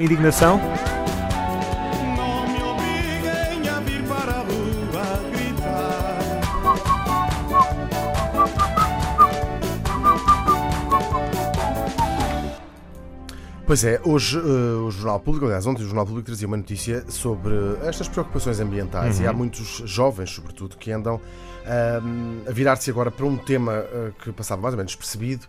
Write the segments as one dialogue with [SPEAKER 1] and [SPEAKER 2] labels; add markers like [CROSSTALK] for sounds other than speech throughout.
[SPEAKER 1] Indignação?
[SPEAKER 2] Pois é, hoje uh, o Jornal Público, aliás, ontem o Jornal Público trazia uma notícia sobre estas preocupações ambientais e há muitos jovens, sobretudo, que andam uh, a virar-se agora para um tema uh, que passava mais ou menos despercebido,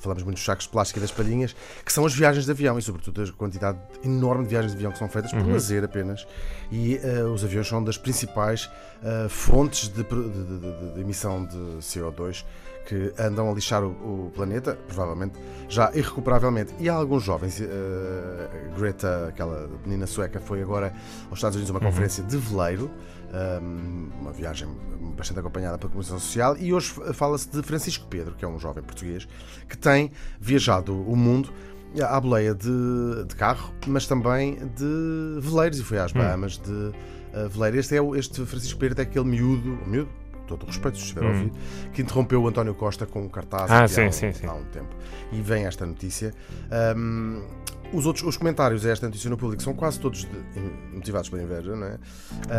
[SPEAKER 2] falamos muito dos sacos de plástico e das palhinhas, que são as viagens de avião e, sobretudo, a quantidade enorme de viagens de avião que são feitas por lazer apenas. E uh, os aviões são das principais uh, fontes de- de- de- de emissão de CO2 que andam a lixar o, o planeta, provavelmente já irrecuperavelmente. E há alguns jovens, uh, Greta, aquela menina sueca, foi agora aos Estados Unidos a uma conferência de veleiro, um, uma viagem bastante acompanhada pela Comissão Social, e hoje fala-se de Francisco Pedro, que é um jovem português, que tem viajado o mundo à boleia de, de carro, mas também de veleiros, e foi às Bahamas de uh, veleiro. Este, é, este Francisco Pedro é aquele miúdo, miúdo, todo o respeito, se estiver a ouvir, que interrompeu o António Costa com um cartaz
[SPEAKER 1] Ah, sim,
[SPEAKER 2] há, um-
[SPEAKER 1] sim, sim.
[SPEAKER 2] há um tempo. E vem esta notícia. Um, os outros os comentários a esta notícia no público são quase todos de- motivados pela inveja, não é? Uh,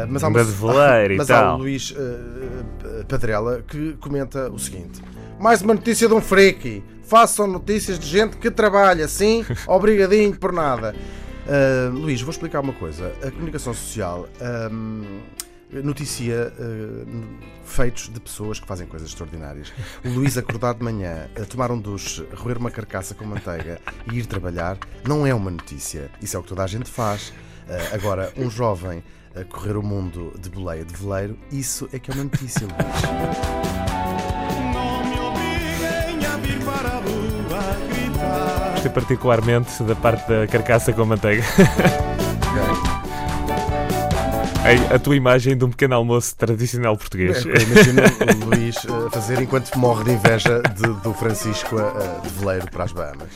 [SPEAKER 2] mas há
[SPEAKER 1] e [LAUGHS]
[SPEAKER 2] mas há o Luís uh, Padrela que comenta o seguinte: mais uma notícia de um freaky. Façam notícias de gente que trabalha assim, [LAUGHS] obrigadinho por nada. Uh, Luís, vou explicar uma coisa. A comunicação social um, noticia uh, feitos de pessoas que fazem coisas extraordinárias. O Luís acordar de manhã, a tomar um duche, roer uma carcaça com manteiga e ir trabalhar não é uma notícia. Isso é o que toda a gente faz. Uh, agora, um jovem a correr o mundo de boleia de veleiro, isso é que é uma notícia, Luís.
[SPEAKER 3] Não me obriguem a vir para a rua gritar.
[SPEAKER 1] Gostei particularmente da parte da carcaça com manteiga. A, a tua imagem de um pequeno almoço tradicional português.
[SPEAKER 2] É, Imagina [LAUGHS] o Luís uh, fazer enquanto morre de inveja de- do Francisco a- a- de veleiro para as Bahamas.